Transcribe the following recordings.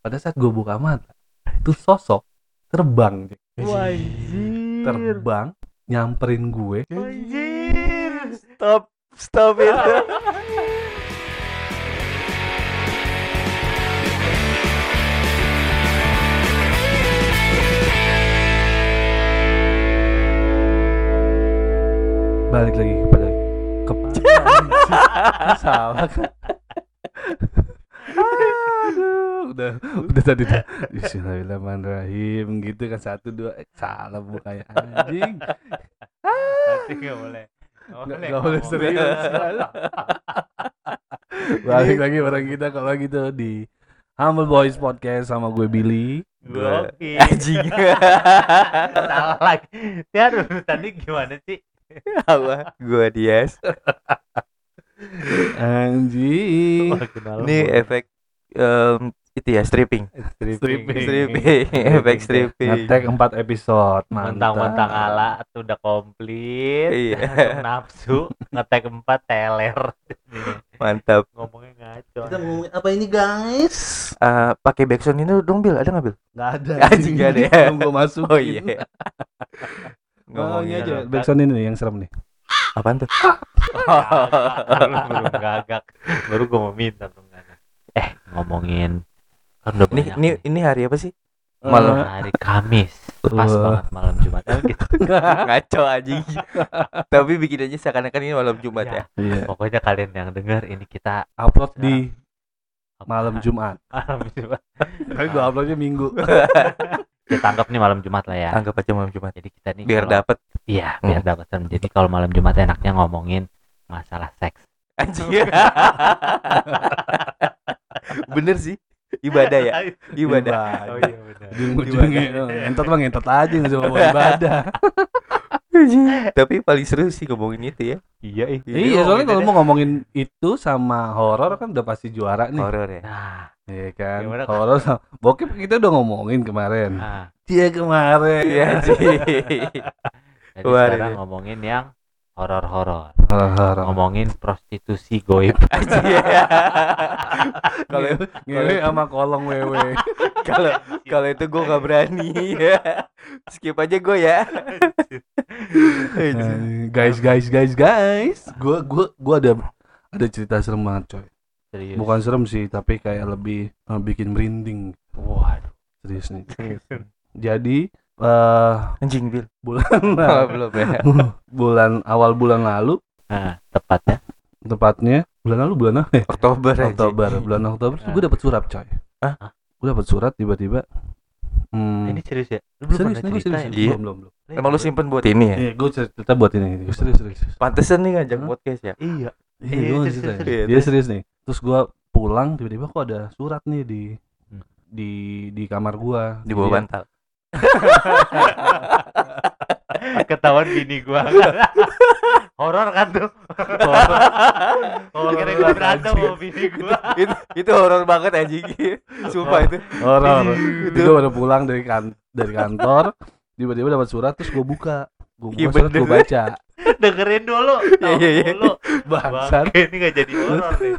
pada saat gue buka mata itu sosok terbang. Wajir. terbang nyamperin gue. Stop. Stop itu. balik lagi kepada salah kan Aduh, udah udah tadi tuh Bismillahirrahmanirrahim gitu kan satu dua eh, salah bukanya anjing Nanti nggak boleh. nggak boleh serius balik lagi bareng kita kalau gitu di Humble Boys Podcast sama gue Billy Gokil. Anjing. Salah lagi. Ya tadi gimana sih? Apa? Gua Dias. Kenal Ini gua. efek em, itu ya stripping. Stripping. Stripping. efek stripping. ngetek empat episode mentang-mentang mantap ala tuh udah komplit Iya. nafsu ngetek empat teler Mantap. ngomongnya ngaco kita ngomongin apa ini guys Eh, pakai backsound ini dong Bil, ada nggak Bil? nggak ada Anjing, nggak ada ya? belum gue masukin Oh iya. Ngomongin aja backsound ini nih yang serem nih apaan tuh? baru gagak baru gue mau minta eh ngomongin. Kan udah Ini ini ini hari apa sih? Malam. hari Kamis. Pas banget malam Jumat. Eh, gitu. Ngaco anjing. Tapi bikin aja seakan-akan ini malam Jumat ya. iya. Pokoknya kalian yang dengar ini kita upload di malam Jumat. Malam Jumat. Tapi gue uploadnya minggu kita anggap nih malam Jumat lah ya Anggap aja malam Jumat. jadi kita nih Biar kalau- dapet Iya, biar dapat serem. Jadi kalau malam Jumat enaknya ngomongin masalah seks. anjing. Bener sih. Ibadah ya. Ibadah. Oh iya benar. ujung-ujungnya eh, entot mah ngentot aja nggak usah ngomong ibadah Tapi paling seru sih ngomongin itu ya. Iya, iya. iya soalnya kalau mau ngomongin itu sama horor kan udah pasti juara nih Horor ya. Nah, Iya kan Gimana, horor sama bokep kita udah ngomongin kemarin nah. kemarin Iya sih. Jadi Waduh. sekarang ngomongin yang horor-horor. horor Ngomongin prostitusi goib. Anjing. Kalau ngewe sama kolong wewe kalau kalau itu gue nggak berani ya. Skip aja gue ya. Guys guys guys guys gua gua gua ada ada cerita serem banget coy Serius. bukan serem sih tapi kayak lebih eh, bikin merinding Waduh. serius nih jadi eh Anjing Bil. bulan Oh, belum ya. bulan awal bulan lalu Nah, tepatnya tepatnya bulan lalu bulan apa ya? Oktober. Oktober bulan Oktober tuh gue dapet surat coy Hah? gue dapet surat tiba-tiba hmm, ini serius ya? Lu belum serius pernah nih gue cerita serius ya? Iya. belum belum belum Emang lu simpen buat ini ya? Iya, gue cerita buat ini. Gue serius, serius. Pantesan nih ngajak podcast ya. Iya. Iya, Iya, gue serius, cerita. serius, serius. Dia serius nih. Terus gue pulang, tiba-tiba kok ada surat nih di Hmm. di di kamar gua Di bawah Dia- bantal. Ketahuan bini gua. Horor kan tuh. Oh, kira gua berantem sama bini gua. itu itu horor banget anjing. Sumpah itu. Horor. Itu. Itu gue baru pulang dari kan dari kantor, tiba-tiba dapat surat terus gue buka. Gue surat gue bener. baca. Dengerin dulu. Iya, iya, iya. Dulu. Bangsat. Ini gak jadi horor nih.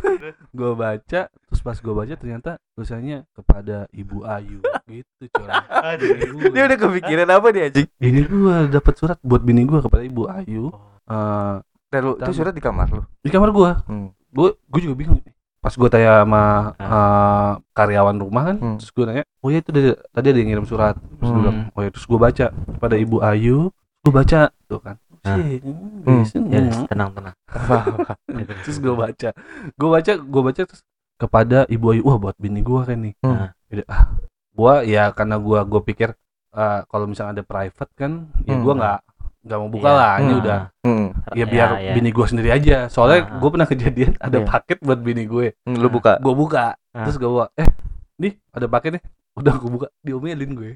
Gue baca, terus pas gue baca ternyata tulisannya kepada Ibu Ayu gitu coy. Aduh. Dia udah kepikiran apa nih anjing? Ini gue dapat surat buat bini gue kepada Ibu Ayu. Eh, Dan lu, itu surat di kamar lu. di kamar gue. Hmm. gue gue juga bingung pas gue tanya sama eh, karyawan rumah kan Hmm. terus gue nanya oh ya itu dari- tadi ada yang ngirim surat terus gue Hmm. bilang oh ya terus gue baca pada ibu Ayu gue baca tuh kan Ah. Sih, Hmm. Ya, hmm. tenang tenang. terus gue baca gue baca gue baca terus kepada ibu Ayu wah buat bini gue kan nih Hmm. Jadi, ah gue ya karena gue gue pikir eh, kalau misalnya ada private kan ya Hmm. gue nggak nggak mau buka Iya. lah ini Hmm. udah Hmm. ya biar ya. bini gue sendiri aja soalnya Ah. gue pernah kejadian ada Iya. paket buat bini gue Hmm, Lu buka. gue buka Ah. terus gue bawa eh nih ada paket nih udah gue buka diomelin gue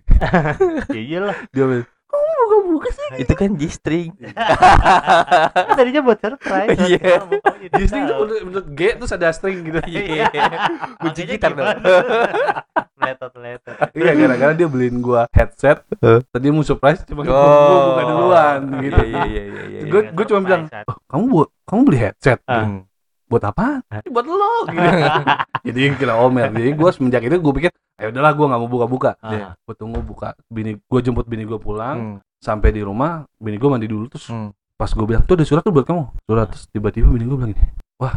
Ya iyalah. diomelin kamu buka sih Itu kan G-string. Kan tadinya buat surprise. Iya. Di string tuh menurut, menurut G terus ada string gitu Iya. Kunci gitar dong. Meletot meletot. iya gara-gara dia beliin gue headset tadi mau surprise cuma gue Oh. buka duluan gitu Iya iya iya iya. iya. gue gue cuma bilang oh, kamu buat kamu beli headset. Hmm. buat apa? buat lo. Gitu. Jadi kira Omer. Jadi gue semenjak itu gue pikir, ya udahlah gue nggak mau buka-buka. Iya. Ah, Gue tunggu buka. Bini gue jemput bini gue pulang. Hmm. Sampai di rumah, bini gue mandi dulu terus Hmm. pas gue bilang tuh ada surat tuh buat kamu. Surat terus tiba-tiba bini gue bilang gini, wah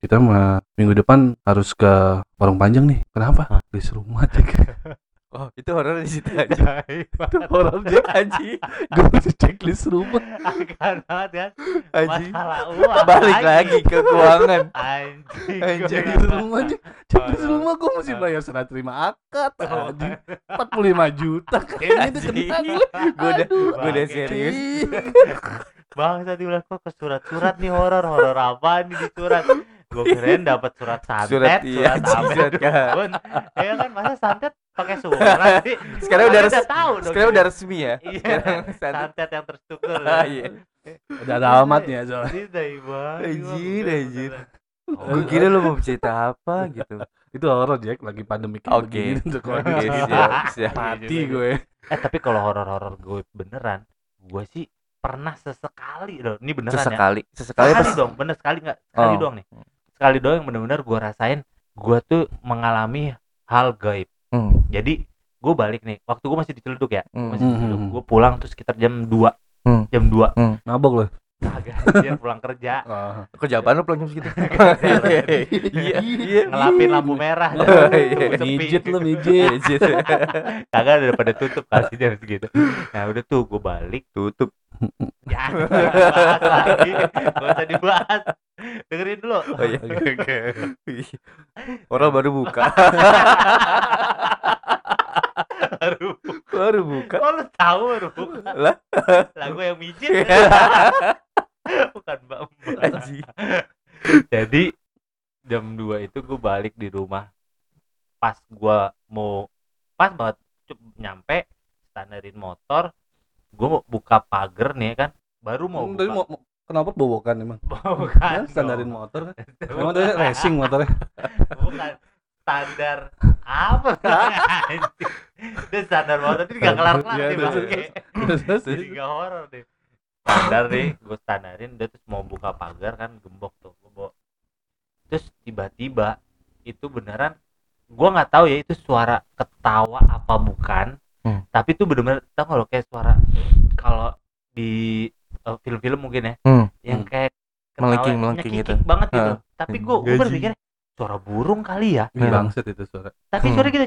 kita mah minggu depan harus ke warung panjang nih. Kenapa? Hah? List rumah cek. Oh, itu horor di situ aja. Banget. Horor cek. Anjing. Gue mesti cek list rumah. Akan banget kan. Anjing. Masalah uang. Balik anjing. lagi ke keuangan. Anjing. Anjing. Cek list rumah cek. Cek list rumah gue mesti bayar serah terima akad. Anjing. 45 juta kayaknya itu kena gue. Gue udah gue udah serius. Bang tadi bilang kok ke surat-surat nih horor horor apa nih di surat gue kirain dapat surat santet Surat surat, iya, surat kah. Bun, ya kan masa santet pakai surat sih Sekarang udah res- tahu dong Sekarang ini. udah resmi ya. iya santet. yang terstruktur Ah, iya. Udah ada alamatnya soalnya. Ini dari bang Anjir, anjir. Oh, Gue kira lu mau cerita apa gitu. Itu horor Jack lagi pandemi kayak Oke. begini untuk Oke, kondisi siap, gitu. siap. Mati gue. eh tapi kalau horor-horor gue beneran gue sih pernah sesekali loh ini beneran ya Sesekali, sesekali dong bener sekali nggak sekali Oh. doang nih sekali doang yang bener-bener gue rasain gue tuh mengalami hal gaib Hmm, jadi gue balik nih waktu gue masih di Ciledug ya hmm, masih di Hmm, Ciledug hmm, gue pulang tuh sekitar jam 2 Hmm. jam 2 Mabok loh. agak anjir pulang kerja Ah. Kerja apaan lu pulang jam segitu? Iya. Iya. ngelapin lampu merah Oh, iya. Mijit lu mijit. Kagak ada pada tutup kasih jam segitu nah udah tuh gue balik Tutup. ya bahas lagi gak usah dibahas dengerin dulu. Oh iya. Orang baru buka. baru baru buka. lu tahu baru buka? Lah. lagu yang mijit. Bukan mbak mbak. Jadi jam 2 itu gue balik di rumah. Pas gua mau pas banget. Nyampe standarin motor. Gue mau buka pagar nih kan. Baru mau Hmm, buka. mau- kenapa bobokan emang? bukan Kan standarin dong. motor kan. Emang tadi racing motornya. bukan standar apa. Dia standar motor ini gak kelar kelar Iya, nih terus, bangke Terus, terus, jadi gak horor deh standar nih gue standarin dia terus mau buka pagar kan gembok tuh bawa terus tiba-tiba itu beneran gue nggak tahu ya itu suara ketawa apa bukan Hmm. tapi itu bener-bener tau lo kayak suara kalau di film-film mungkin ya Hmm. yang Hmm. kayak Melengking- melengking gitu. banget gitu Heeh. tapi gue gue berpikir suara burung kali ya Ih, Bangset itu suara. tapi Hmm. suara gitu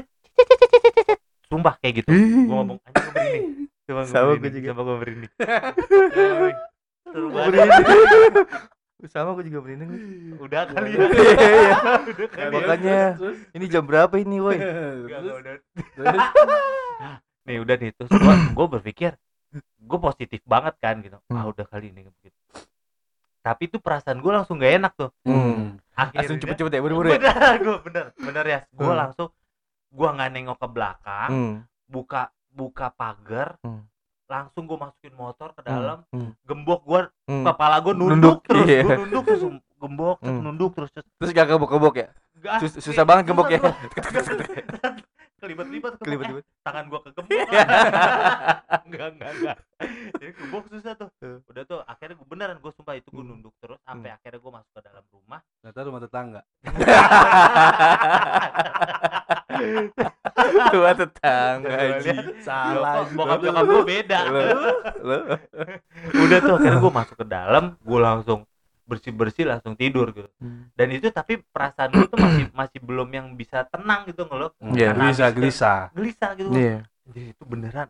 sumpah kayak gitu gue ngomong anjing gue merinding Coba gue Sama gue juga. coba gue merinding Seru banget. Sama gue juga merinding. udah kali ya Iya, iya. udah kali ya Makanya ini jam berapa ini, woi? Nih udah nih terus gua berpikir gue positif banget kan gitu ah Hmm. udah kali ini begitu tapi itu perasaan gue langsung gak enak tuh Hmm. akhirnya Langsung cepet-cepet ya, buru-buru ya. bener gue bener bener ya gue Hmm. langsung gue nggak nengok ke belakang Hmm. buka buka pagar Hmm. langsung gue masukin motor ke dalam Hmm. gembok gue Hmm. kepala gue nunduk, Nunduk, terus iya. gue nunduk terus gembok terus Hmm. nunduk terus terus Terus gak kebok-kebok ya? Gak, Sus- susah banget gembok ya. kelibet-libet. Kelibet-libet. tangan gua ke gembok enggak enggak enggak jadi gembok susah tuh udah tuh akhirnya gua beneran gua sumpah itu gua nunduk terus sampai akhirnya gua masuk ke dalam rumah Ternyata rumah tetangga. Tua tetangga aja. Salah. bokap- bokap nyokap gua beda Lo, lo. udah tuh akhirnya gua masuk ke dalam gua langsung bersih bersih langsung tidur gitu dan itu tapi perasaan gua tuh masih masih belum yang bisa tenang gitu ngeluh Iya. Karena Gelisah, gelisah. gelisah gitu Iya. jadi itu beneran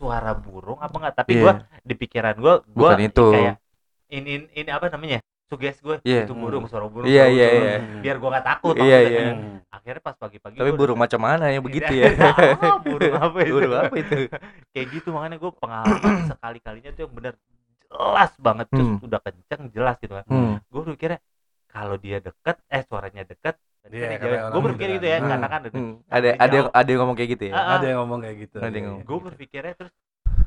suara burung apa enggak tapi Iya. gua di pikiran gua gua Bukan itu. kayak ini ini, apa namanya suges gue Iya. itu burung suara burung Iya, suara iya, burung. iya. biar gua nggak takut Iya, maksudnya. iya. Hmm. akhirnya pas pagi-pagi Tapi burung udah- macam mana ya begitu Iya, ya? ah, burung apa itu Burung apa itu? kayak gitu makanya gue pengalaman sekali kalinya tuh yang bener jelas banget terus Hmm. udah kenceng jelas gitu kan Hmm. gue berpikirnya kalau dia deket eh suaranya deket Iya, gue berpikir gitu ya Hmm. karena kan Hmm. Ada ada yang ada yang ngomong kayak gitu ya? Ah, Ada yang ngomong kayak gitu. Ada yang Iya, ngomong. gue berpikirnya terus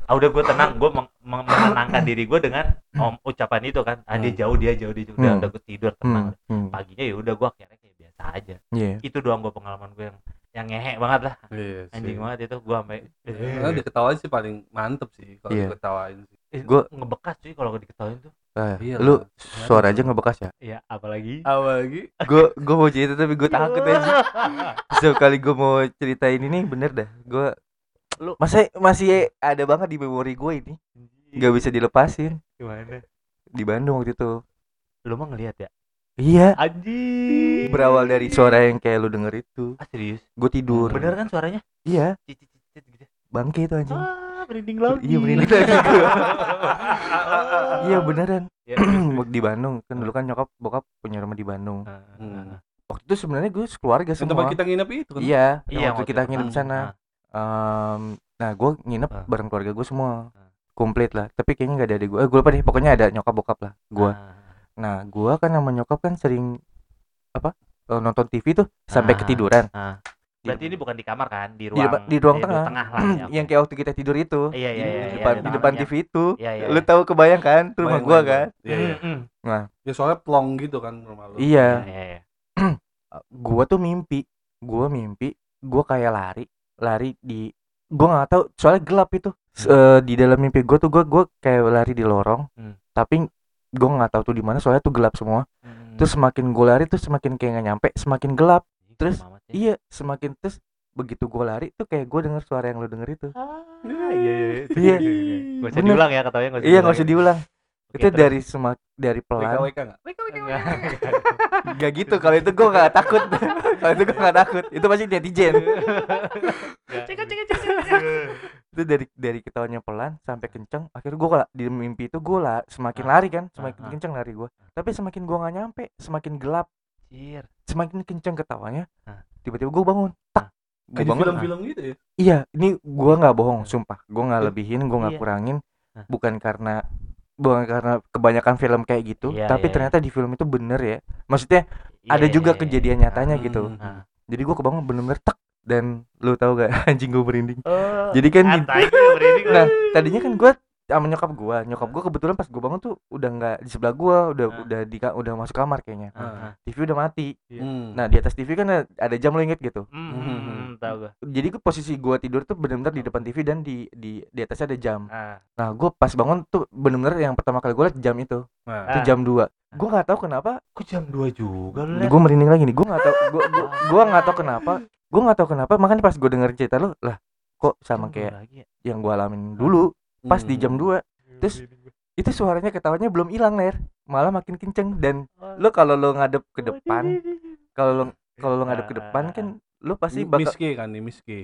ah udah gue tenang gue meng- menenangkan diri gue dengan om ucapan itu kan ah dia Hmm. jauh dia jauh dia jauh. udah Hmm. udah gue tidur tenang Hmm. Hmm. paginya ya udah gue akhirnya kayak biasa aja Iya. itu doang gue pengalaman gue yang yang ngehe banget lah Iya sih. anjing banget itu gue sampai Karena diketawain sih paling mantep sih kalau Iya. diketawain sih. Eh, Gua- ngebekas cuy kalau diketawain tuh Ah, Iya lu lah. suara aja ngebekas ya Iya, apalagi Apalagi gue gue mau cerita tapi gue takut aja sekali gue mau ceritain ini bener dah gue Lu- masa masih ada banget di memori gue ini nggak bisa dilepasin gimana? di Bandung waktu itu Lu mah ngelihat ya? iya Anjing. berawal dari suara yang kayak lu denger itu Ah, serius? gue tidur Bener kan suaranya? iya Cicit cicit gitu. Bangke itu anjing Ah, merinding lagi. iya merinding lagi iya beneran Ya, terus, terus. di Bandung kan dulu kan nyokap bokap punya rumah di Bandung Ah, ah, Hmm. ah. waktu itu sebenarnya gue sekeluarga Yang tempat semua kita nginep itu kan iya Iya, waktu kita itu. nginep di sana. Em, nah gue nginep bareng keluarga gue semua komplit lah tapi kayaknya nggak ada adik gue eh, gue lupa deh pokoknya ada nyokap bokap lah gue Ah. nah gue kan sama nyokap kan sering apa eh, nonton TV tuh sampai Ah. ketiduran Ah. Berarti ini bukan di kamar kan? Di di, ruang depan- di ruang tengah, lah. ya, yang kayak waktu kita tidur itu Iya, iya, di iya, depan iya, di iya, depan iya. TV itu Iya, iya, lu iya. tahu kebayang kan tuh rumah bayang, kan Iya, iya. Mm. Ya soalnya plong gitu kan rumah lu. iya Iya, iya. gue tuh mimpi gue mimpi gue kayak lari lari di gue nggak tahu soalnya gelap itu eh, di dalam mimpi gue tuh gue gue kayak lari di lorong Hmm. tapi gue nggak tahu tuh di mana soalnya tuh gelap semua Hmm. terus semakin gue lari tuh semakin kayak nggak nyampe semakin gelap terus, ya. iya semakin terus begitu gue lari tuh kayak gue denger suara yang lo denger itu Ah, iya, iya, iya. Iya. Gak usah Bener. diulang ya katanya, gak usah iya nggak usah diulang Oke, itu terus. dari semak dari pelan WK enggak? Enggak, Gak gitu kalau itu gue nggak takut kalau itu gue nggak takut itu pasti netizen itu dari dari ketawanya pelan sampai kenceng akhirnya gue di mimpi itu gue lah semakin Ah. lari kan semakin Ah, ah. kenceng lari gue tapi semakin gue nggak nyampe semakin gelap Anjir. semakin kenceng ketawanya tiba-tiba gue bangun tak. Gue bangun. film-film gitu ya. iya ini gue nggak bohong sumpah. Gue nggak lebihin gue nggak Iya. kurangin. Bukan karena bukan karena kebanyakan film kayak gitu Iya, tapi iya, ternyata di film itu bener ya. Maksudnya Iya, ada iya, juga iya, iya. kejadian nyatanya Hmm. gitu Ah. jadi gue kebangun bener-bener tak dan lu tahu gak anjing gue merinding. Oh, Jadi kan di- Nah, tadinya kan gue sama nyokap gue, nyokap gue kebetulan pas gue bangun tuh udah nggak di sebelah gue, udah Ah. udah di udah masuk kamar kayaknya. Ah. TV udah mati. Iya. Hmm. Nah di atas TV kan ada, jam lo inget gitu. Hmm, hmm, hmm, tahu gue. Jadi gue posisi gue tidur tuh bener-bener di depan TV dan di di di atasnya ada jam. Ah. Nah gue pas bangun tuh bener-bener yang pertama kali gue liat jam itu, Nah, itu jam 2 Gue nggak tahu kenapa, Kok jam 2 juga lu gue merinding lagi nih. Gue nggak tahu, gue gue gue nggak tahu kenapa, gue nggak tahu kenapa. Makanya pas gue dengerin cerita lu, lah kok sama dua kayak ya? yang gue alamin dulu pas di jam 2 Terus- itu suaranya ketawanya belum hilang ler malah makin kenceng dan lo kalau lo ngadep ke depan kalau lo kalau lo ngadep ke depan kan lo pasti bakal Miski kan nih Miski.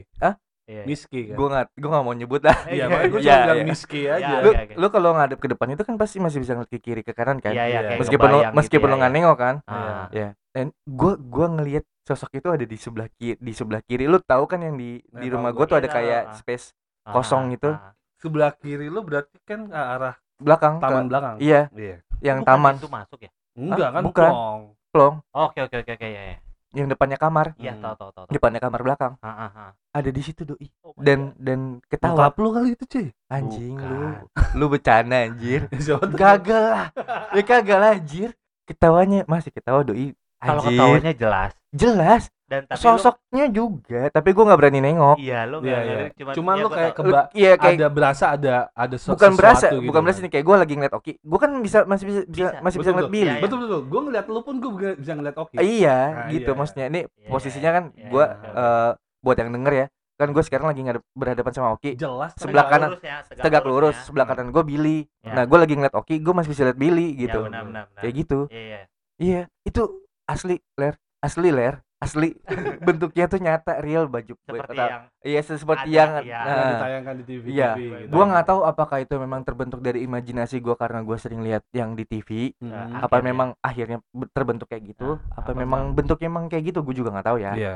Iya. Miski kan. gue nggak gue nggak mau nyebut lah Iya, Iya, gue iya, cuma bilang iya. Miski Iya, aja. lo lo kalau ngadep ke depan itu kan pasti masih bisa ngeliat ke kiri ke kanan kan Iya, iya, Iya. kayak meskipun lo meskipun gitu lo ya, nggak ya. nengok kan Ah. ya dan gue gua ngelihat sosok itu ada di sebelah kiri di sebelah kiri lo tahu kan yang di di rumah gua. gue tuh Iya, ada kayak ah. space Ah, kosong ah, gitu. ah. Sebelah kiri lu berarti kan ke arah belakang ke- taman belakang. iya Iya. yang Bukan taman Itu masuk ya? Enggak Ah, kan bukan. plong. plong Oh, Oke, oke, oke, oke, ya, ya. yang depannya kamar Iya, Hmm. tahu, tahu, tahu. tahu. depannya kamar belakang Ah, ah, ah. ada di situ doi Oh dan dan ketawa Bokap lu kali itu, cuy. anjing lu Bukan. lu bercanda anjir gagal lah ya kagak lah anjir ketawanya masih ketawa doi Kalau ketawanya jelas jelas dan tapi lu- sosoknya juga tapi gua nggak berani nengok Iya, Iya, nggak iya. ngeliat, cuman Cuman ya gua kayak keba iya kayak ada berasa ada ada se- bukan berasa sesuatu gitu bukan berasa kan. nih kayak gua lagi ngeliat Oki gua kan bisa masih bisa, bisa Bisa. masih bisa Betul, ngeliat betul. Billy Iya, iya. Betul betul. Gue ngeliat lu pun gue bisa ngeliat Oki. iya Nah, gitu iya. maksudnya ini Iya, posisinya kan iya, gua iya. eh, buat yang denger ya kan gue sekarang lagi ngadep berhadapan sama Oki Jelas. sebelah Tegak kanan, lurus ya, tegak lurus ya. sebelah kanan gue Billy Ya. nah gue lagi ngeliat Oki gue masih bisa lihat Billy Iya, gitu benar, benar, benar. kayak gitu Iya, iya. iya itu asli ler. Asli ler. Asli. Bentuknya tuh nyata real baju Seperti yang iya seperti ada, yang iya. Yang nah, ditayangkan di TV. iya. gitu. gua nggak tahu apakah itu memang terbentuk dari imajinasi gua karena gua sering lihat yang di TV Hmm. apa Akhirnya. memang akhirnya be- terbentuk kayak gitu? Nah, apa apa memang bentuknya emang kayak gitu? Gue juga nggak tahu ya. Iya.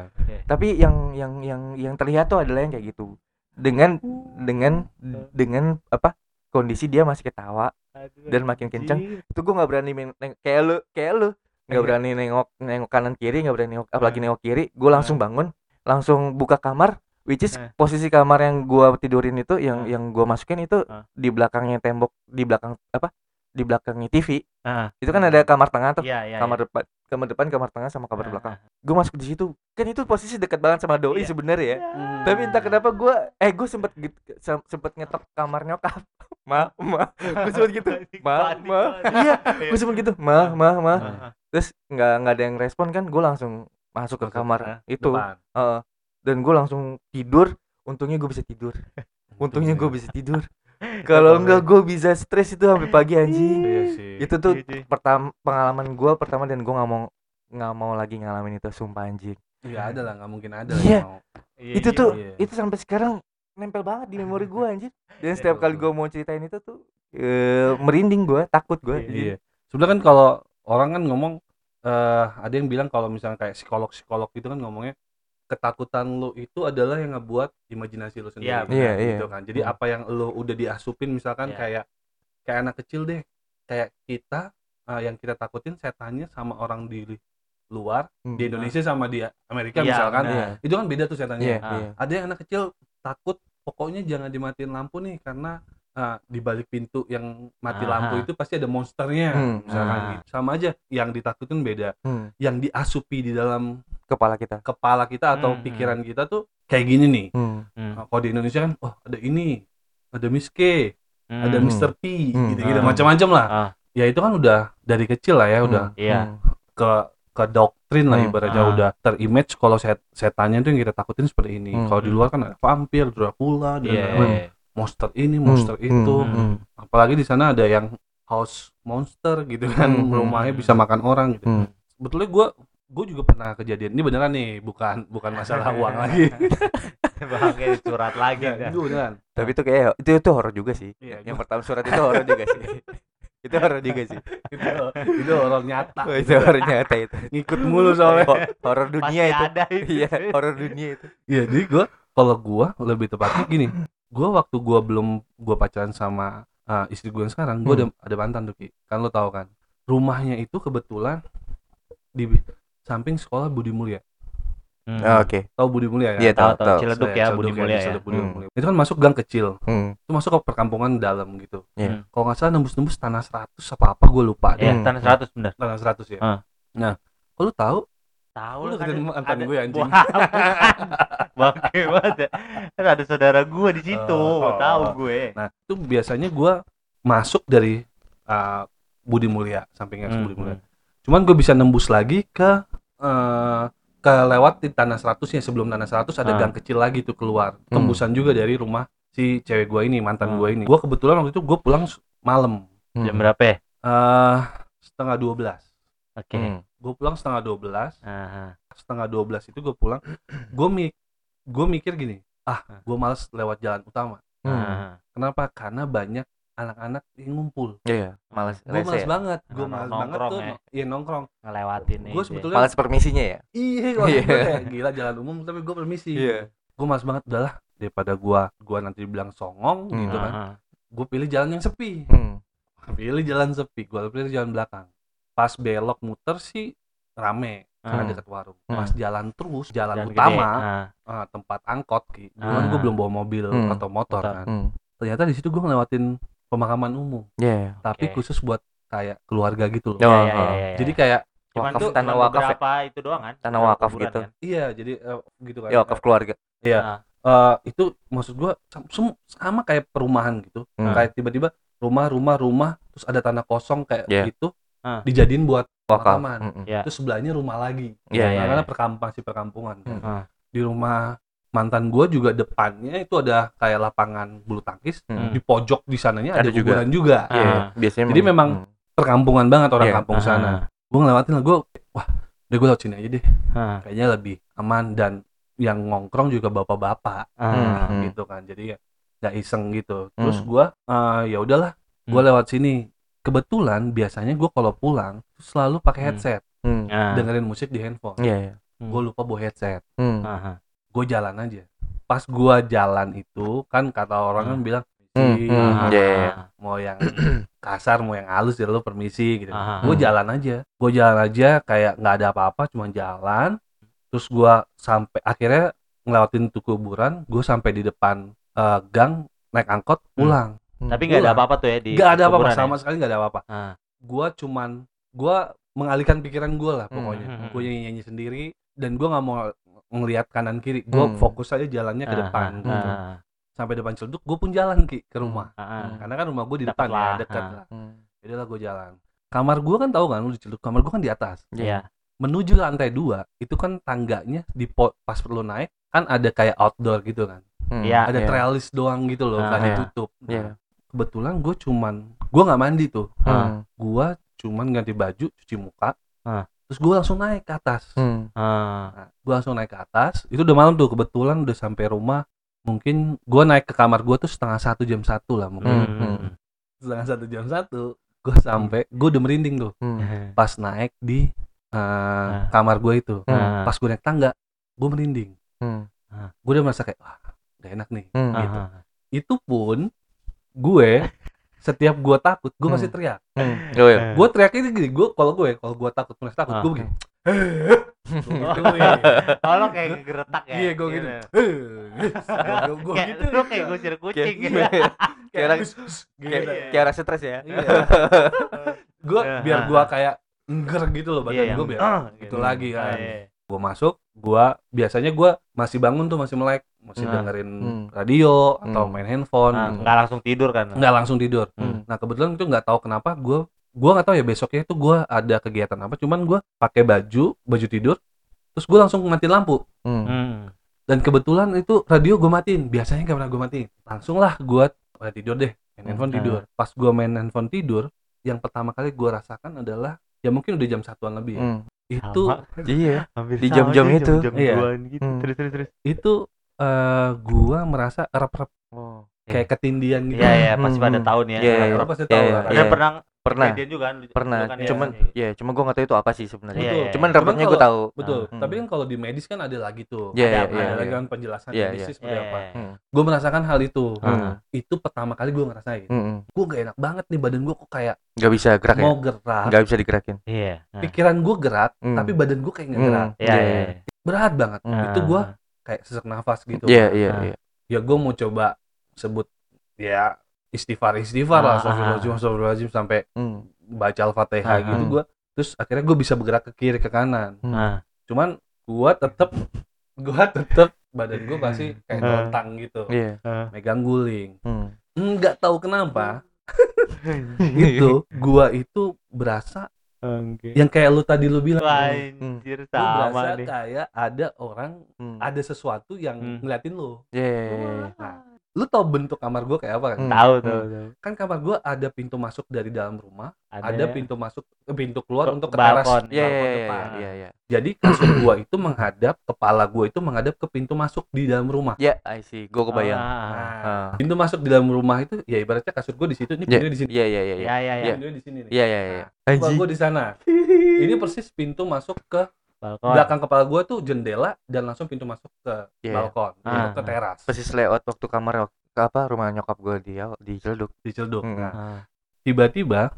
tapi yang yang yang yang terlihat tuh adalah yang kayak gitu. Dengan dengan dengan apa? Kondisi dia masih ketawa dan makin kenceng. itu gue nggak berani main, kayak lu kayak lu nggak Iya. berani nengok nengok kanan kiri nggak berani nengok apalagi nengok kiri gue langsung bangun langsung buka kamar which is Nah. posisi kamar yang gua tidurin itu yang Nah. yang gua masukin itu di belakangnya tembok di belakang apa di belakangnya TV itu kan ada kamar tengah tuh iya, iya. kamar depan kamar depan kamar tengah sama kamar belakang. Gue masuk di situ kan itu posisi dekat banget sama doi Iya. sebenarnya ya. Tapi entah kenapa gue eh gue sempet sem- sempet ngetok kamar nyokap. Ma ma gue sempet gitu ma ma. iya gue sempet gitu ma ma ma terus nggak nggak ada yang respon kan gue langsung masuk ke kamar ke itu Depan. Heeh. dan gue langsung tidur untungnya gue bisa tidur untungnya gue bisa tidur kalau enggak gue bisa stres itu sampai pagi anjing Iya sih. itu tuh Iya, pertama pengalaman gue pertama dan gue nggak mau nggak mau lagi ngalamin itu sumpah anjing Iya ada lah, nggak mungkin ada lah Iya. mau. Iya, itu iya. tuh iya. itu sampai sekarang nempel banget di memori gue anjir dan Iya, setiap kali gue mau ceritain itu tuh eh, merinding gue takut gue Iya. Sebenarnya kan kalau orang kan ngomong eh ada yang bilang kalau misalnya kayak psikolog-psikolog gitu kan ngomongnya ketakutan lu itu adalah yang ngebuat imajinasi lu sendiri. Iya, benar. Iya, gitu iya. kan. Jadi Hmm. apa yang lu udah diasupin misalkan Iya. kayak kayak anak kecil deh. Kayak kita eh, yang kita takutin setannya sama orang di luar Hmm. di Indonesia sama di Amerika Iya, misalkan. benar. Iya. Itu kan beda tuh setannya. iya Ah. iya Ada yang anak kecil takut pokoknya jangan dimatiin lampu nih karena ah, di balik pintu yang mati Aha. lampu itu pasti ada monsternya Hmm. misalkan Ah. gitu. sama aja yang ditakutin beda Hmm. yang diasupi di dalam kepala kita kepala kita atau Hmm, hmm. pikiran kita tuh kayak gini nih Hmm. Hmm. Nah, kalau di Indonesia kan oh ada ini ada Miss K ada Hmm. Mr. P Hmm. gitu-gitu Ah. macam-macam lah Ah. ya itu kan udah dari kecil lah ya udah Hmm. Iya. Hmm. ke ke doktrin lah Hmm. ibaratnya Ah. udah terimage kalau set setannya tuh yang kita takutin seperti ini Hmm. kalau di luar kan ada vampir Dracula dan Iya. lain-lain. Monster ini monster Hmm. itu Hmm. Hmm. apalagi di sana ada yang house monster gitu kan Hmm, hmm, rumahnya hmm. bisa makan orang gitu Hmm. sebetulnya gue gue juga pernah kejadian ini beneran nih bukan bukan masalah uang lagi Bangke curhat lagi dah. itu beneran tapi itu kayak itu itu horor juga sih Iya, yang gua- pertama surat itu horor juga sih itu horor juga sih itu itu orang nyata Oh, itu horor nyata itu ngikut mulu soalnya Ho- horor dunia Pasti itu ada itu. iya horor dunia itu Iya, jadi gue kalau gue lebih tepatnya gini, gue waktu gue belum gue pacaran sama uh, istri gue yang sekarang, gue Hmm. ada ada mantan tuh Ki. Kan lo tahu kan, rumahnya itu kebetulan di samping sekolah Budi Mulia. Hmm. Ah, oke Tahu Budi Mulia Iya, ya? tahu tahu, tahu tahu. Ciledug ya Ciledug Budi di Mulia ya. Ciledug Budi Hmm. Mulia. Itu kan masuk gang kecil. hmm. Itu masuk ke perkampungan dalam gitu. Iya. Kalau nggak salah nembus-nembus tanah 100 apa apa gue lupa deh. Iya, Hmm. tanah 100 bener. Tanah 100 ya. Ah. Nah, kalau lu tahu Tahu Lu kan mantan gue, anjing. Wah, bukan. Bangke banget ya. Kan ada saudara gue di situ, Oh. tahu gue. Nah, itu biasanya gua masuk dari uh, Budi Mulia, sampingnya Hmm, Budi Mulia. Cuman gue bisa nembus lagi ke uh, ke lewat di tanah 100 ya sebelum tanah 100 ada Ah. gang kecil lagi tuh keluar. Hmm. Tembusan juga dari rumah si cewek gua ini, mantan Ah. gua ini. Gua kebetulan waktu itu gue pulang malam. Hmm. Jam berapa ya? eh setengah 12. Oke. Hmm. Gue pulang setengah 12. Aha. Setengah 12 itu gue pulang. Gue mik gue mikir gini, ah, gue males lewat jalan utama. Hmm. Aha. Kenapa? Karena banyak anak-anak yang ngumpul. Iya, malas gue rese males ya? banget gue Nongkrong males banget tuh ya. iya nongkrong Ngelewatin gue ya. sebetulnya Malas permisinya ya? iya gue Iya. kayak gila jalan umum tapi gue permisi Iya. gue males banget udahlah daripada gue gua nanti dibilang songong Hmm. gitu kan gue pilih jalan yang sepi Hmm. pilih jalan sepi gue pilih jalan belakang pas belok muter sih rame karena Hmm. dekat warung Hmm. pas jalan terus jalan, Jalan gede. utama Ah. ah, tempat angkot gitu kan Ah. gue belum bawa mobil Hmm. atau motor Motor. kan Hmm. ternyata di situ gue ngelewatin pemakaman umum Iya. tapi Oke. khusus buat kayak keluarga gitu loh Oh, Iya, iya, oh. iya, iya. jadi kayak Cuman wakaf, tuh tanah wakaf ya? beberapa itu doang kan? Tanah wakaf kuburan gitu. kan? iya jadi eh, gitu kan Ya, wakaf keluarga. Iya. Ah. Eh, itu maksud gua sama kayak perumahan gitu Hmm. kayak tiba-tiba rumah rumah rumah terus ada tanah kosong kayak Iya. gitu Ah. dijadiin buat Wakaf. pemakaman Mm-mm. Iya. terus sebelahnya rumah lagi Iya, Nah, iya, karena iya. perkampungan si perkampungan kan. Hmm. Ah. di rumah mantan gua juga depannya itu ada kayak lapangan bulu tangkis Hmm. di pojok di sananya ada, Ada juga. kuburan juga, Iya, Ah. biasanya Jadi memang hmm. perkampungan banget orang Iya. kampung Ah. sana gua ngelewatin lah gua wah udah gua lewat sini aja deh Ah. kayaknya lebih aman dan yang ngongkrong juga bapak-bapak Ah. Hmm. gitu kan jadi ya nggak iseng gitu terus Hmm. gua eh, ya udahlah gua Hmm. lewat sini kebetulan biasanya gua kalau pulang selalu pakai Hmm. headset Hmm. Ah. dengerin musik di handphone Iya, iya. Hmm. gua lupa bawa headset Hmm. Gua jalan aja pas gua jalan itu kan kata orang kan Hmm. bilang Hmm, "Si, hmm, iya. mau yang kasar mau yang halus ya lu permisi gitu Hmm. jalan aja gua jalan aja kayak nggak ada apa-apa cuma jalan terus gua sampai akhirnya ngelewatin tuh kuburan gua sampai di depan eh, gang naik angkot pulang Tapi nggak ada apa-apa tuh ya di nggak ada apa-apa ya? sama sekali nggak ada apa-apa Ah. gua cuman gua mengalihkan pikiran gue lah pokoknya Hmm. gue nyanyi nyanyi sendiri dan gue nggak mau ngelihat kanan kiri gue Hmm. fokus aja jalannya ke depan Ah, gitu. ah, sampai depan celduk gue pun jalan ki ke rumah ah, ah. karena kan rumah gue di Dapet depan lah, ya dekat ah. lah Hmm. jadi lah gue jalan kamar gue kan tahu kan lu di celduk kamar gue kan di atas Iya. menuju lantai dua itu kan tangganya di pas perlu naik kan ada kayak outdoor gitu kan Hmm. Iya. ada trellis doang gitu loh Ah, kan iya. ditutup Nah, Iya. Kebetulan gue cuman gue nggak mandi tuh Hmm. gue cuman ganti baju cuci muka Ah. terus gue langsung naik ke atas Hmm. Ah. nah, gue langsung naik ke atas itu udah malam tuh kebetulan udah sampai rumah mungkin gue naik ke kamar gue tuh setengah satu jam satu lah mungkin Hmm, hmm. setengah satu jam satu gue sampai gue udah merinding tuh Hmm. pas naik di uh, Ah. kamar gue itu Hmm. pas gue naik tangga gue merinding Hmm. gue udah merasa kayak wah gak enak nih Hmm. gitu. Itu pun gue setiap gue takut gue Hmm. masih teriak Hmm. Oh, iya. gue teriaknya gini gue kalau gue kalau gue takut merasa takut Ah. gue begini Oh lo kayak geretak ya? iya gue gitu gue Kayak gitu lu kayak gusir kucing gitu. Kayak kayak orang gitu kayak kayak orang stres ya. gue Iya. biar gue kayak engger gitu loh badan Iya, gue biar "Ah," itu gitu. lagi Ah, kan iya. gue masuk gue biasanya gue masih bangun tuh masih melek masih Nah. dengerin Hmm. radio atau Hmm. main handphone Nah, gitu. nggak langsung tidur kan? nggak langsung tidur Hmm. nah kebetulan itu nggak tahu kenapa gue gue nggak tahu ya besoknya itu gue ada kegiatan apa cuman gue pakai baju baju tidur terus gue langsung matiin lampu Hmm. Hmm. dan kebetulan itu radio gue matiin biasanya nggak pernah gue matiin langsung lah gue "Oh, tidur deh main handphone Hmm. tidur pas gue main handphone tidur yang pertama kali gue rasakan adalah ya mungkin udah jam satuan lebih ya. Hmm. Itu Sama. Iya. Hampir Di jam-jam itu. jam-jam Iya. duaan gitu. Hmm. Terus terus terus. itu eh gue merasa rep-rep Oh. Kayak ketindian gitu Iya iya pasti Hmm, pada hmm. tahun ya. Iya, iya, Lo pasti tahu Iya, lah iya. Ada pernah Pernah. kejadian juga kan? Pernah. kan ya. Cuman ya, cuma gua nggak tahu itu apa sih sebenarnya. Iya, iya. Cuman gua kalau- tahu. betul Hmm. tapi kan kalau di medis kan ada lagi tuh Iya, Ada, iya, ada iya. ada lagi iya. kan penjelasan Iya, medisnya iya. seperti apa Iya. Hmm. gue merasakan hal itu Hmm. itu pertama kali gue ngerasain Hmm. gue gak enak banget nih badan gue kok kayak Nggak bisa gerak ya? mau gerak Nggak bisa digerakin. Iya. Nah. pikiran gue gerak Hmm. tapi badan gue kayak nggak Hmm. gerak Iya iya. iya. berat banget Hmm. itu gue kayak sesak nafas gitu Iya, iya, Nah. iya. ya gue mau coba sebut ya istighfar istighfar lah Ah, astagfirullahaladzim ah. astagfirullahaladzim sampai Hmm. baca al-fatihah Ah, gitu ah. gue terus akhirnya gue bisa bergerak ke kiri ke kanan Hmm. Nah. cuman gue tetep gue tetep badan gue pasti kayak Ah. telentang gitu Iya. megang guling Hmm. nggak tahu kenapa itu gua itu berasa Oke. yang kayak lu tadi lu bilang Hmm. anjir lu sama berasa nih. kayak ada orang Hmm. ada sesuatu yang Hmm. ngeliatin lu iya, iya, iya. nah lu tau bentuk kamar gua kayak apa kan Hmm. Tahu Hmm. tahu tahu. kan kamar gua ada pintu masuk dari dalam rumah Ada, ada pintu masuk eh, pintu keluar Ke- untuk ke balkon. teras Iya, balkon iya, iya, depan. iya, iya. jadi kasur gua itu menghadap kepala gua itu menghadap ke pintu masuk di dalam rumah Ya, I see. Gua kebayang. Ah, Nah, Ah. pintu masuk di dalam rumah itu ya ibaratnya kasur gua di situ ini Iya, pintunya di sini iya, iya, iya. Iya iya iya. pintunya di sini nih Iya, iya, iya. Nah, gua di sana ini persis pintu masuk ke Balkon. belakang kepala gue tuh jendela dan langsung pintu masuk ke Iya. balkon Ah. ke teras Persis layout waktu kamar ke apa rumah nyokap gua di di Ciledug. di Ciledug. Hmm. Nah, Ah. tiba-tiba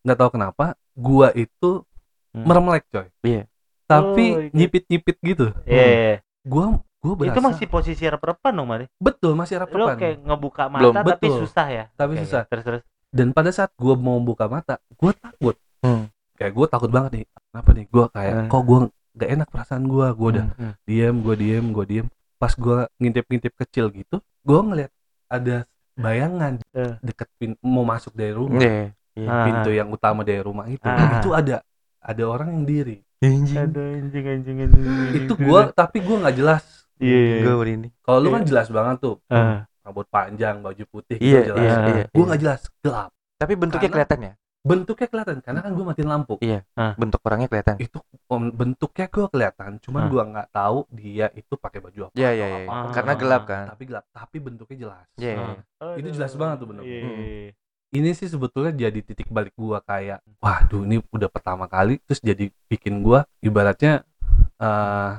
nggak tahu kenapa gua itu Hmm. meremlek coy Iya. tapi Oh, iya. nyipit-nyipit gitu Iya. iya. gua gua berasa Itu masih posisi repan dong, Mari. betul masih rep-repan kayak ngebuka mata Belum, tapi betul. susah ya. tapi Oke, susah. Terus terus. dan pada saat gua mau buka mata gua takut Hmm. kayak gua takut banget nih kenapa nih gua kayak Hmm. kok gua gak enak perasaan gua gua udah Hmm. diem gua diem gua diem pas gua ngintip-ngintip kecil gitu gua ngeliat ada bayangan Eh. deket pin mau masuk dari rumah Iya. Iya. Ah. pintu yang utama dari rumah itu Ah. itu ada ada orang yang diri Anjing. Aduh anjing anjing anjing. itu gua tapi gua nggak jelas Iya iya. Gua merinding. kalau lu Iya. kan jelas banget tuh Ah. rambut panjang baju putih Iya, gitu jelas iya, Ah. iya. gua nggak jelas gelap Tapi bentuknya Karena- kelihatan ya? Bentuknya kelihatan karena kan gua matiin lampu Bentuk orangnya kelihatan. itu om, bentuknya gua kelihatan cuman Ah. gua nggak tahu dia itu pakai baju apa Iya, atau iya, iya. apa. Karena gelap kan. tapi gelap tapi bentuknya jelas Iya, iya. Ah. Itu jelas banget tuh bener. Iya, iya, iya. ini sih sebetulnya jadi titik balik gua kayak waduh ini udah pertama kali terus jadi bikin gua ibaratnya eh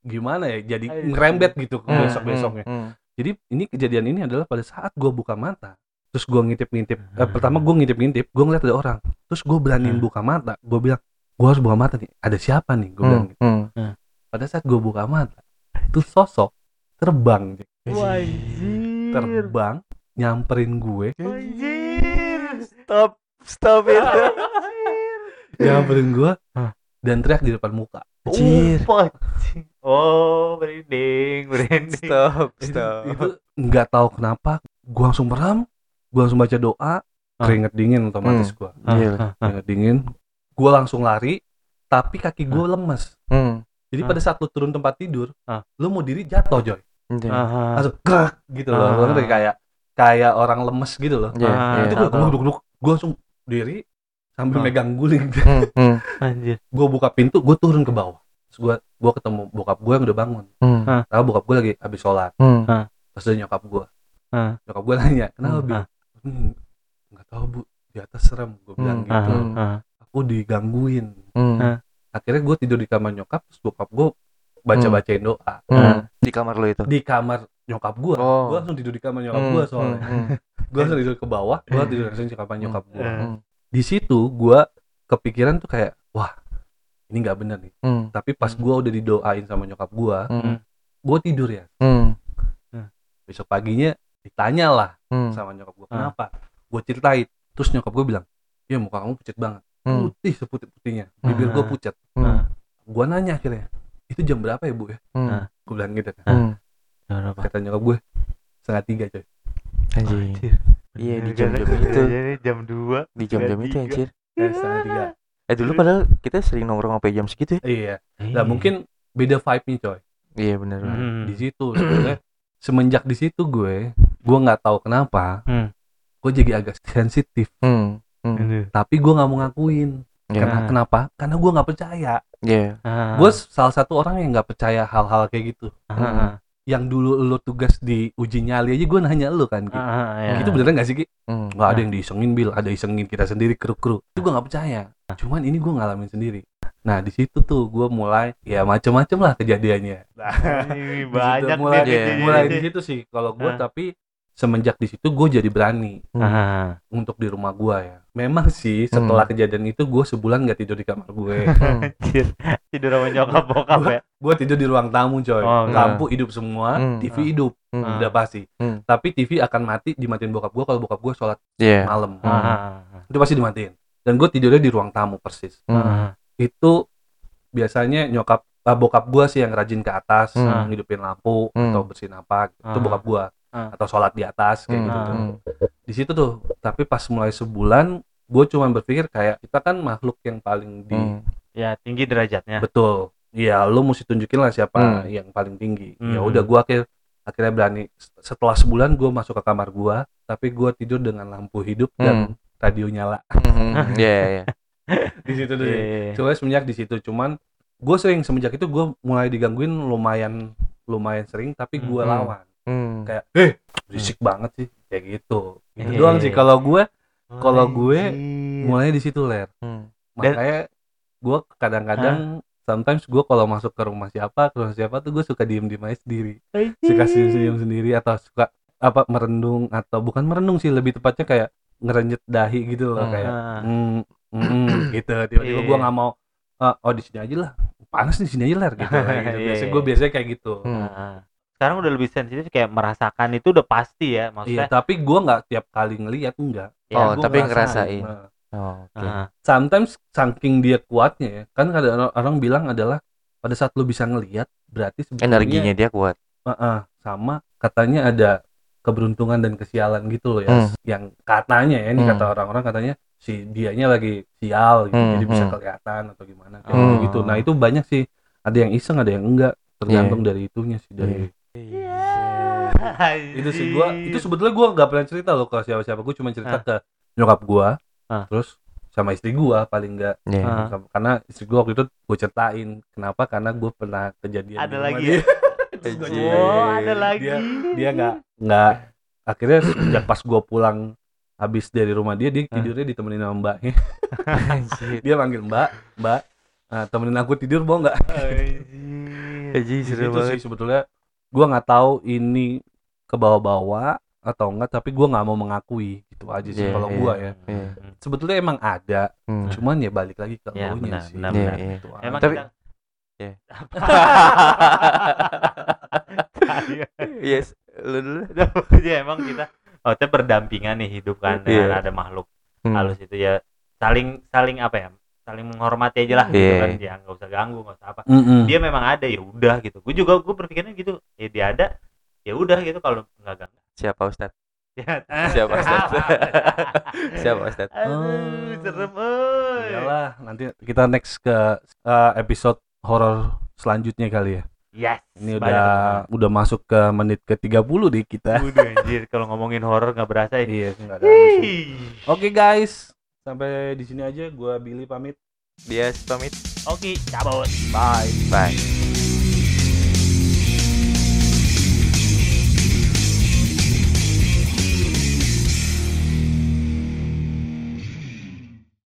gimana ya jadi ngerembet gitu ke Hmm, besok besoknya hmm, hmm. jadi ini kejadian ini adalah pada saat gua buka mata terus gua ngintip-ngintip eh, Hmm. pertama gua ngintip-ngintip gua ngeliat ada orang terus gua beraniin Hmm. buka mata gua bilang gua harus buka mata nih ada siapa nih gua bilang Hmm, gitu. hmm. pada saat gua buka mata itu sosok terbang anjir. terbang nyamperin gue Anjir. Stop, stop it. nyamperin gue dan teriak di depan muka Anjir. Pocing. Oh, merinding, merinding. Stop, itu, stop. itu nggak tahu kenapa gue langsung merem gue langsung baca doa keringet dingin otomatis gue Ah, Iya. ah, ah. keringet dingin gue langsung lari tapi kaki gue lemes Hmm. jadi Ah. pada saat lu turun tempat tidur Ah. lu mau diri jatuh joy Iya. Ah, ah. langsung gerak gitu loh Ah. Lu ngerti? kayak kayak orang lemes gitu loh Iya, Ah, iya. itu gue duduk duduk gue langsung diri sambil Ah. megang guling Hmm, hmm, Anjir. gue buka pintu gue turun ke bawah terus gue gue ketemu bokap gue yang udah bangun hmm, Ah. tahu bokap gue lagi habis sholat hmm. terus ada nyokap gue Ah. nyokap gue nanya kenapa Hmm. Ah. "Hmm, nggak tahu bu di atas serem gue bilang Hmm. gitu Ah, ah. aku digangguin Hmm. Ah. akhirnya gue tidur di kamar nyokap terus bokap gue baca bacain doa Hmm. Di kamar lo itu. di kamar nyokap gue Oh. gue langsung tidur di kamar nyokap Hmm, gue soalnya hmm, hmm. gue langsung tidur ke bawah gue tidur langsung di kamar nyokap gue Hmm. di situ gue kepikiran tuh kayak wah ini nggak bener nih Hmm, tapi pas Hmm. gue udah didoain sama nyokap gue hmm, gue tidur ya hmm, besok paginya ditanya lah hmm, sama nyokap gue Ah. kenapa gue ceritain terus nyokap gue bilang ya muka kamu pucat banget hmm, putih seputih putihnya bibir gue Ah. pucat hmm, gue nanya akhirnya itu jam berapa ya bu ya hmm, Ah. gue bilang gitu kan hmm. Berapa? kata nyokap gue setengah tiga coy. Anjir. Iya, di jam-jam itu. jadi jam 2 Di jam-jam itu anjir. Eh, setengah tiga Eh dulu padahal kita sering nongkrong sampai jam segitu ya. iya nah mungkin beda vibe nya coy Iya benar. benar. Hmm. di situ sebenarnya semenjak di situ gue gue nggak tahu kenapa Hmm. gue jadi agak sensitif Hmm. hmm. Aduh. tapi gue nggak mau ngakuin Iya. karena kenapa karena gue nggak percaya Iya. Ah. gue salah satu orang yang nggak percaya hal-hal kayak gitu Ah, ah, yang dulu lo tugas di uji nyali aja gue nanya lo kan Ki. ah, ah, ya. itu beneran gak sih Ki? Hmm. nggak ada yang diisengin bil ada isengin kita sendiri kru kru itu gue nggak percaya cuman ini gue ngalamin sendiri nah di situ tuh gue mulai ya macem-macem lah kejadiannya nah, banyak mulai nih Iya. mulai di situ sih kalau gue Ah. tapi semenjak di situ gue jadi berani Ah, untuk di rumah gue ya memang sih setelah kejadian itu gue sebulan nggak tidur di kamar gue Hmm. Tidur sama nyokap bokap ya. gue tidur di ruang tamu coy Oh, lampu hidup semua Hmm. TV Ah. hidup Hmm. udah pasti Hmm. tapi TV akan mati dimatiin bokap gue kalau bokap gue sholat Iya. malam Hmm. Ah, ah, itu pasti dimatiin dan gue tidurnya di ruang tamu persis. Hmm. Ah, itu biasanya nyokap ah, bokap gue sih yang rajin ke atas Hmm. ngidupin lampu Hmm. atau bersihin apa gitu. itu Ah. bokap gue Ah. atau sholat di atas kayak Hmm. gitu. Hmm. di situ tuh tapi pas mulai sebulan gue cuma berpikir kayak kita kan makhluk yang paling di Hmm. Ya, tinggi derajatnya. betul Iya, lu mesti tunjukin lah siapa Hmm. yang paling tinggi. Ya Hmm. udah gua akhir akhirnya berani setelah sebulan gua masuk ke kamar gua, tapi gua tidur dengan lampu hidup dan radio nyala. Hmm. Iya iya. di situ tuh. Iya. Coba semenjak di situ cuman gue sering semenjak itu gue mulai digangguin lumayan lumayan sering tapi gue Hmm. lawan Hmm. kayak eh berisik banget sih kayak gitu itu Iya, doang iya, sih iya. kalau gue Kalau gue Anjir. mulai di situ ler Hmm. Dan- makanya gue kadang-kadang sometimes gue kalau masuk ke rumah siapa ke rumah siapa tuh gue suka diem diem aja sendiri Anjir. suka senyum senyum sendiri atau suka apa merendung atau bukan merendung sih lebih tepatnya kayak ngerenjet dahi gitu loh Hmm. kayak Ah. mm, mm, gitu tiba-tiba gue nggak mau "Ah, oh di sini aja lah panas di sini aja ler gitu, gitu. Biasanya gue biasanya kayak gitu Hmm. Sekarang udah lebih sensitif kayak merasakan itu udah pasti ya iya maksudnya. tapi gue nggak tiap kali ngeliat enggak ya, Oh, Gua tapi ngerasain. ngerasain. Nah, Oh, oke. ah. sometimes saking dia kuatnya ya kan ada orang, orang bilang adalah pada saat lu bisa ngelihat berarti Energinya dia kuat. Heeh, sama katanya ada keberuntungan dan kesialan gitu loh ya Hmm. yang katanya ya ini Hmm. kata orang-orang katanya si dianya lagi sial gitu Hmm, jadi bisa hmm. kelihatan atau gimana kayak Hmm. gitu nah itu banyak sih ada yang iseng ada yang enggak tergantung Iya. dari itunya sih dari Iya. Itu sih gua itu sebetulnya gua nggak pernah cerita loh ke siapa-siapa gua cuma cerita Ah. ke nyokap gua Ah. terus sama istri gua paling enggak Iya. Ah. Sama- karena istri gua waktu itu gue ceritain kenapa karena gue pernah kejadian Ada di rumah lagi dia. ya? Gua. Oh, ada lagi. dia dia nggak nggak akhirnya sejak pas gue pulang habis dari rumah dia dia Ah. tidurnya ditemenin sama mbaknya Anjir. dia manggil mbak mbak ah, temenin aku tidur mau nggak situ sih sebetulnya gue nggak tahu ini ke bawah-bawah atau enggak tapi gue nggak mau mengakui gitu aja sih Iya, kalau iya, gue ya Iya. sebetulnya emang ada Hmm. cuman ya balik lagi ke elunya benar, sih benar, benar. Iya, Gitu Emang. Tapi- kita Iya. Iya. Yes, lu dulu. ya emang kita oh kita berdampingan nih hidup kan Iya. dengan ada makhluk Hmm. halus itu ya saling saling apa ya saling menghormati aja lah gitu Iya. kan ya nggak usah ganggu nggak usah apa Mm-mm. dia memang ada ya udah gitu gue juga gue berpikirnya gitu ya dia ada ya udah gitu kalau nggak ganggu siapa Ustad ya Siapa, Ustaz? siapa Ustad aduh serem. Iyalah, nanti kita next ke uh, episode horor selanjutnya kali ya. yes Ini banyak udah udah masuk ke menit ke 30 deh kita. Udah anjir kalau ngomongin horor nggak berasa ya Iya, ada. Oke guys, sampai di sini aja. Gua Billy pamit. dia pamit oke cabut bye bye